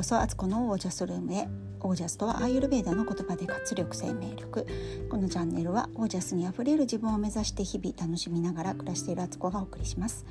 こそアツコのオージャスルームへ。オージャスとはアーユルベーダの言葉で活力生命力。このチャンネルはオージャスにあふれる自分を目指して日々楽しみながら暮らしているアツコがお送りします。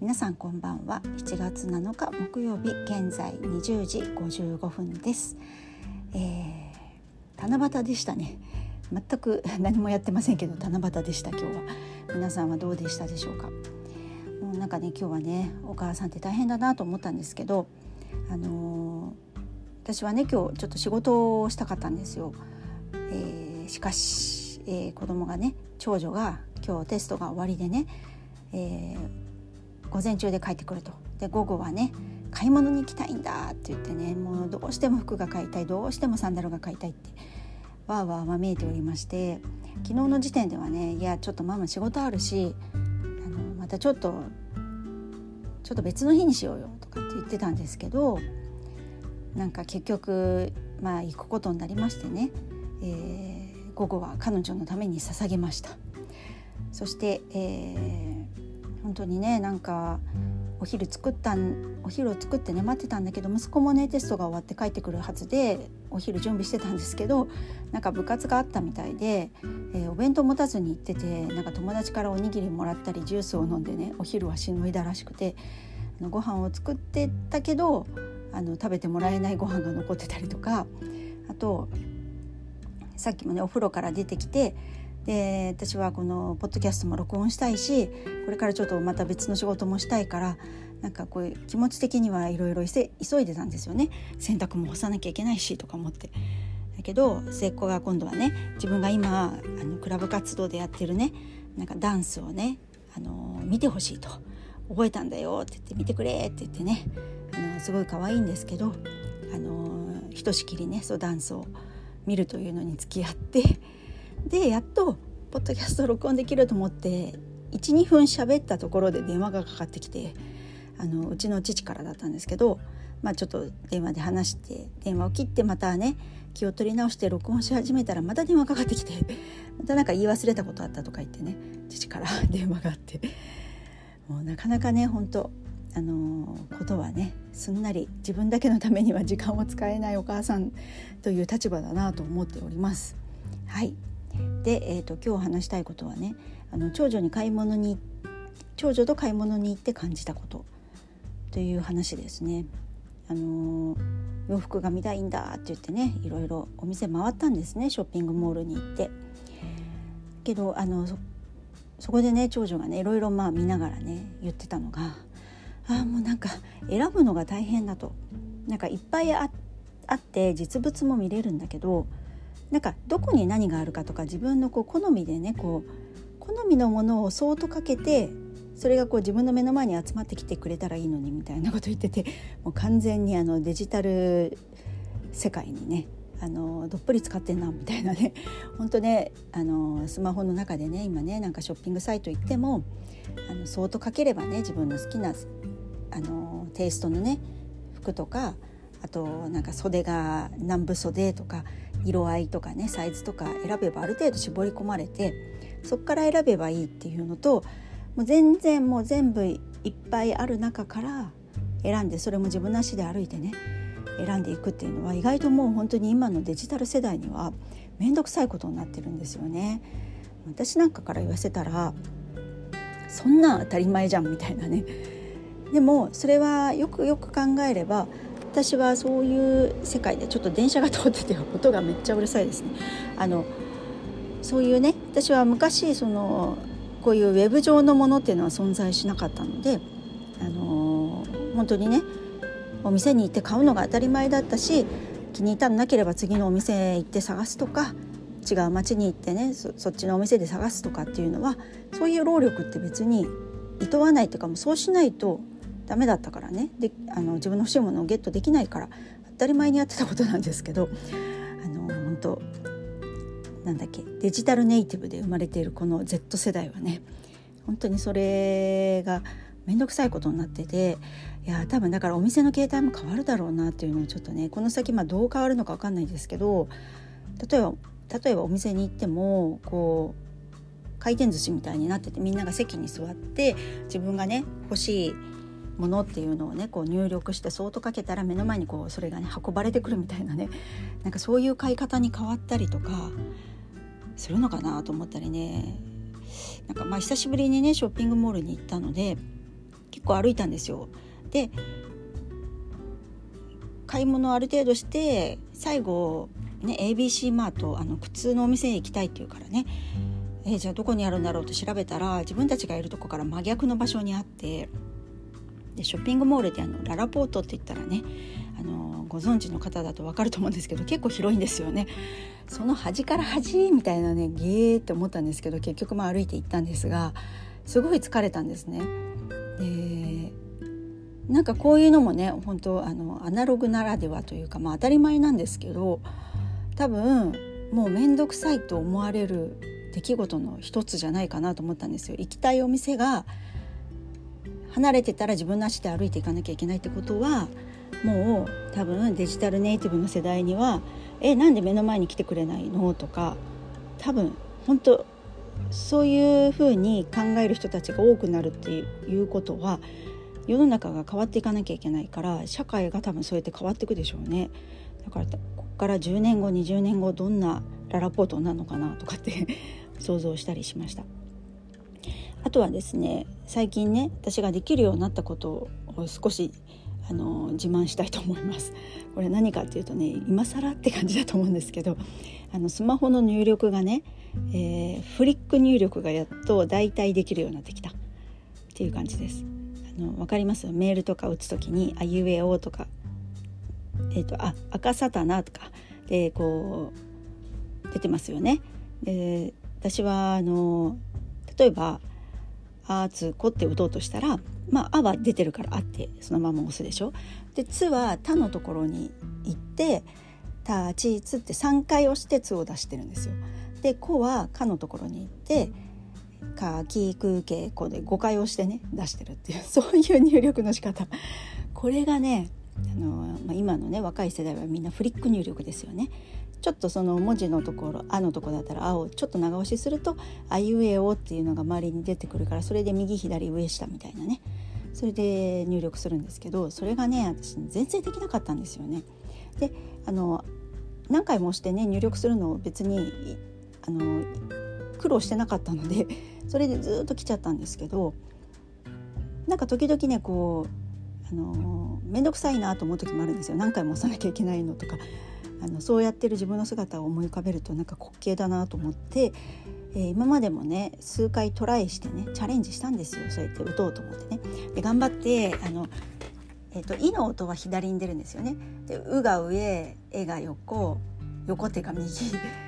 皆さんこんばんは。7月7日木曜日現在20時55分です、えー、七夕でしたね。全く 何もやってませんけど七夕でした今日は。皆さんはどうでしたでしょうか？もうなんかね今日はねお母さんって大変だなと思ったんですけどあのー、私はね今日ちょっと仕事をしたかったんですよ。えー、しかし、えー、子供がね長女が今日テストが終わりでね、えー、午前中で帰ってくるとで午後はね買い物に行きたいんだって言ってねもうどうしても服が買いたいどうしてもサンダルが買いたいってわーわーわめいておりまして昨日の時点ではねいやちょっとママ仕事あるしあのまたちょっとちょっと別の日にしようよとかって言ってたんですけどなんか結局まあ行くことになりましてね、えー、午後は彼女のために捧げました。そして、えー、本当にねなんかお昼作ったお昼を作ってね待ってたんだけど息子もねテストが終わって帰ってくるはずでお昼準備してたんですけどなんか部活があったみたいで、えー、お弁当持たずに行っててなんか友達からおにぎりもらったりジュースを飲んでねお昼はしのいだらしくてあのご飯を作ってたけどあの食べてもらえないご飯が残ってたりとかあとさっきもねお風呂から出てきてで私はこのポッドキャストも録音したいしこれからちょっとまた別の仕事もしたいからなんかこういう気持ち的にはいろいろ急いでたんですよね洗濯も干さなきゃいけないしとか思って。だけど末っ子が今度はね自分が今あのクラブ活動でやってるねなんかダンスをねあの見てほしいと覚えたんだよって言って見てくれって言ってねのすごい可愛いんですけどあのひとしきりねそうダンスを見るというのに付き合ってでやっとポッドキャスト録音できると思って12分喋ったところで電話がかかってきてあのうちの父からだったんですけど、まあ、ちょっと電話で話して電話を切ってまたね気を取り直して録音し始めたらまた電話かかってきてまた何か言い忘れたことあったとか言ってね父から 電話があって。もうなかなかね本当あのことはねすんなり自分だけのためには時間を使えないお母さんという立場だなと思っております。はいで、えーと、今日話したいことはねあの長女に買い物に長女と買い物に行って感じたことという話ですね。あの洋服が見たいんだって言ってねいろいろお店回ったんですねショッピングモールに行って。けどあのそこでね長女がねいろいろまあ見ながらね言ってたのがあもうなんか選ぶのが大変だと。なんかいっぱいあって実物も見れるんだけどなんかどこに何があるかとか自分のこう好みでねこう好みのものをそーっとかけてそれがこう自分の目の前に集まってきてくれたらいいのにみたいなこと言っててもう完全にあのデジタル世界にねあのどっぷり使ってんなみたいなね。本当ねあのスマホの中でね今ねなんかショッピングサイト行ってもあのそーっとかければね自分の好きなあのテイストのね服とかあとなんか袖が南部袖とか色合いとかねサイズとか選べばある程度絞り込まれてそこから選べばいいっていうのともう全然もう全部いっぱいある中から選んでそれも自分の足で歩いてね選んでいくっていうのは意外ともう本当に今のデジタル世代には面倒くさいことになってるんですよね。私なんかから言わせたらそんな当たり前じゃんみたいなねでもそれはよくよく考えれば私はそういう世界でちょっと電車が通ってて音がめっちゃうるさいですね。あのそういうね私は昔そのこういうウェブ上のものっていうのは存在しなかったのであの本当にねお店に行って買うのが当たり前だったし気に入ったのなければ次のお店へ行って探すとか違う町に行ってねそっちのお店で探すとかっていうのはそういう労力って別にいとわないというかもうそうしないとダメだったからね。であの自分の欲しいものをゲットできないから当たり前にやってたことなんですけどあの本当なんだっけデジタルネイティブで生まれているこの Z 世代はね本当にそれが面倒くさいことになってていや多分だからお店の形態も変わるだろうなっていうのをちょっとねこの先まあどう変わるのか分かんないですけど例えば例えばお店に行ってもこう回転寿司みたいになっててみんなが席に座って自分がね欲しいものっていうのをねこう入力してそーっとかけたら目の前にこうそれがね運ばれてくるみたいなね なんかそういう買い方に変わったりとかするのかなと思ったりねなんかまあ久しぶりにねショッピングモールに行ったので結構歩いたんですよ。で買い物ある程度して最後ね ABC マートあの靴のお店に行きたいっていうからね、えー、じゃあどこにあるんだろうと調べたら自分たちがいるとこから真逆の場所にあってでショッピングモールってあのララポートって言ったらねあのご存知の方だと分かると思うんですけど結構広いんですよね。その端から端みたいなねゲーって思ったんですけど結局まあ歩いて行ったんですがすごい疲れたんですね。でなんかこういうのもね本当あのアナログならではというか、まあ、当たり前なんですけど多分もう面倒くさいと思われる出来事の一つじゃないかなと思ったんですよ。行きたいお店が離れてたら自分の足で歩いていかなきゃいけないってことはもう多分デジタルネイティブの世代には「えなんで目の前に来てくれないの?」とか多分本当そういうふうに考える人たちが多くなるっていうことは世の中が変わっていかなきゃいけないから社会が多分そうやって変わっていくでしょうね。だからここから10年後20年後どんなララポートになるのかな？とかって 想像したりしました。あとはですね最近ね私ができるようになったことを少しあの自慢したいと思います。これ何かっていうとね今更って感じだと思うんですけどあのスマホの入力がね、えー、フリック入力がやっと代替できるようになってきたっていう感じです。あの分かります？メールとか打つ時に「あいうえお」とか「えーと、あ赤さたな」とかでこう出てますよね。で私はあの例えば「あつこって打とうとしたらまあ「あ」は出てるから「あ」ってそのまま押すでしょ。で「つ」は「た」のところに行って「た」「ち」「つ」って3回押して「つ」を出してるんですよ。で「こ」は「か」のところに行って「か」「き」「く」「け」「こ」で5回押してね出してるっていう そういう入力の仕方これがねあの、まあ、今のね若い世代はみんなフリック入力ですよね。ちょっとその文字のところ「あ」のとこだったら「あ」をちょっと長押しすると「あいうえお」っていうのが周りに出てくるからそれで右左上下みたいなね。それで入力するんですけどそれがね私全然できなかったんですよね。であの何回も押してね入力するのを別にあの苦労してなかったので それでずっと来ちゃったんですけどなんか時々ねこうあの面倒くさいなと思う時もあるんですよ。何回も押さなきゃいけないのとか。あのそうやってる自分の姿を思い浮かべるとなんか滑稽だなと思って、えー、今までもね数回トライしてねチャレンジしたんですよそうやって打とうと思ってね。で頑張ってあのえーと、と「い」の音は左に出るんですよね。で「う」が上「え」が横「横手が右」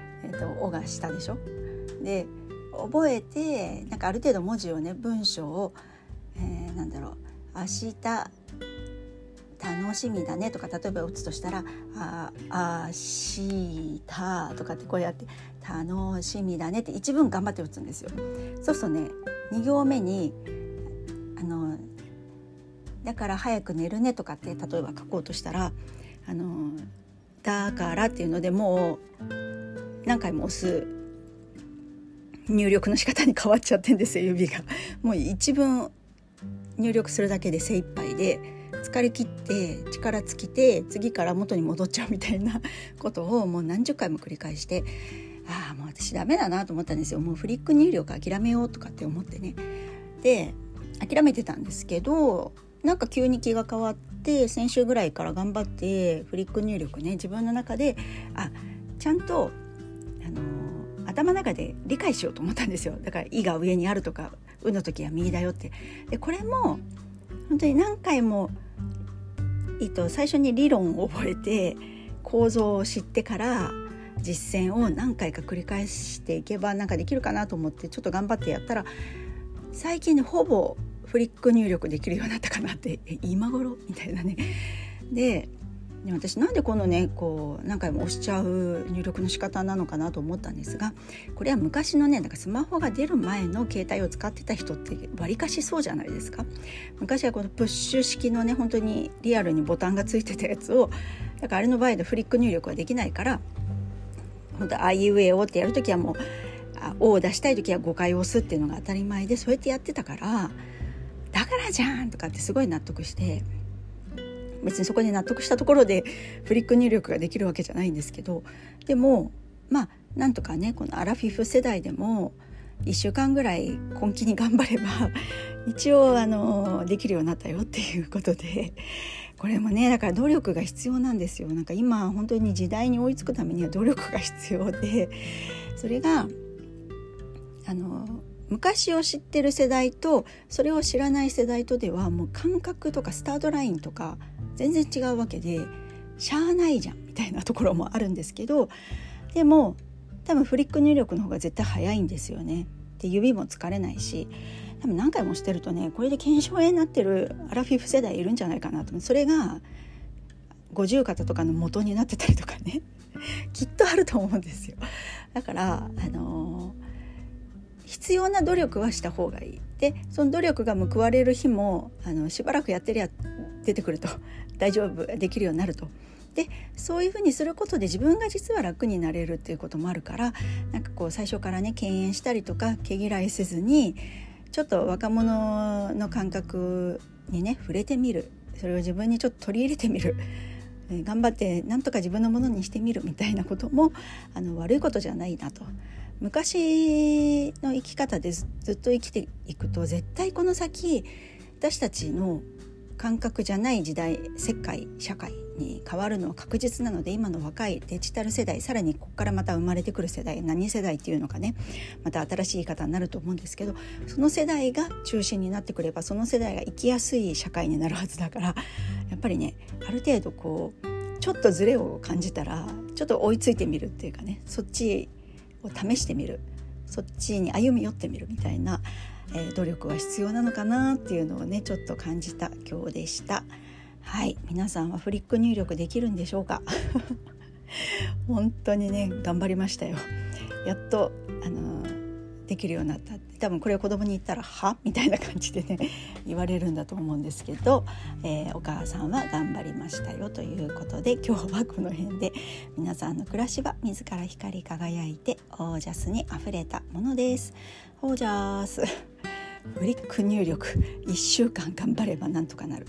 えーと「お」が下でしょ。で覚えてなんかある程度文字をね文章を、えー、なんだろう「明日楽しみだねとか例えば打つとしたら「ああした」とかってこうやって「楽しみだね」って一文頑張って打つんですよ。そうするとね2行目にあのだから早く寝るねとかって例えば書こうとしたら「あのだから」っていうのでもう何回も押す入力の仕方に変わっちゃってんですよ指が。もう一文入力するだけで精一杯で疲れ切って力尽きて次から元に戻っちゃうみたいな ことをもう何十回も繰り返してああもう私ダメだなと思ったんですよ。もうフリック入力諦めようとかって思ってね。で諦めてたんですけどなんか急に気が変わって先週ぐらいから頑張ってフリック入力ね自分の中であちゃんとあの頭の中で理解しようと思ったんですよ。だから「い」が上にあるとか「う」の時は右だよって。でこれも本当に何回もえっと、最初に理論を覚えて構造を知ってから実践を何回か繰り返していけばなんかできるかなと思ってちょっと頑張ってやったら最近ねほぼフリック入力できるようになったかなって今頃？みたいなね。でで私なんでこのねこう何回も押しちゃう入力の仕方なのかなと思ったんですがこれは昔のねなんかスマホが出る前の携帯を使ってた人ってわりかしそうじゃないですか昔はこのプッシュ式のね本当にリアルにボタンがついてたやつをだからあれの場合でフリック入力はできないから本当あいうえおってやる時はもう「お」を出したい時は5回押すっていうのが当たり前でそうやってやってたからだからじゃん!」とかってすごい納得して別にそこで納得したところでフリック入力ができるわけじゃないんですけどでもまあなんとかねこのアラフィフ世代でも1週間ぐらい根気に頑張れば 一応あのできるようになったよっていうことでこれもねだから努力が必要なんですよ。なんか今本当に時代に追いつくためには努力が必要でそれがあの昔を知ってる世代とそれを知らない世代とではもう感覚とかスタートラインとか全然違うわけでしゃあないじゃんみたいなところもあるんですけどでも多分フリック入力の方が絶対早いんですよね。で指も疲れないし多分何回もしてるとねこれで腱鞘炎になってるアラフィフ世代いるんじゃないかなとそれが五十肩とかの元になってたりとかね きっとあると思うんですよ。だからあのー必要な努力はした方がいいでその努力が報われる日もあのしばらくやってりゃ出てくると 大丈夫できるようになると。でそういうふうにすることで自分が実は楽になれるっていうこともあるからなんかこう最初からね敬遠したりとか毛嫌いせずにちょっと若者の感覚にね触れてみるそれを自分にちょっと取り入れてみる。頑張ってなんとか自分のものにしてみるみたいなこともあの悪いことじゃないなと昔の生き方でずっと生きていくと絶対この先私たちの感覚じゃない時代世界社会に変わるのは確実なので今の若いデジタル世代さらにここからまた生まれてくる世代何世代っていうのかねまた新しい言い方になると思うんですけどその世代が中心になってくればその世代が生きやすい社会になるはずだからやっぱりねある程度こうちょっとズレを感じたらちょっと追いついてみるっていうかねそっちを試してみる。そっちに歩み寄ってみるみたいな、えー、努力は必要なのかなっていうのをねちょっと感じた今日でした。はい。皆さんはフリック入力できるんでしょうか？本当にね頑張りましたよ。やっとあのできるようになった多分これを子供に言ったら「は?」みたいな感じでね 言われるんだと思うんですけど、えー、お母さんは頑張りましたよということで今日はこの辺で皆さんの暮らしは自ら光り輝いてオージャスにあふれたものです。オージャス フリック入力1週間頑張ればなんとかなる。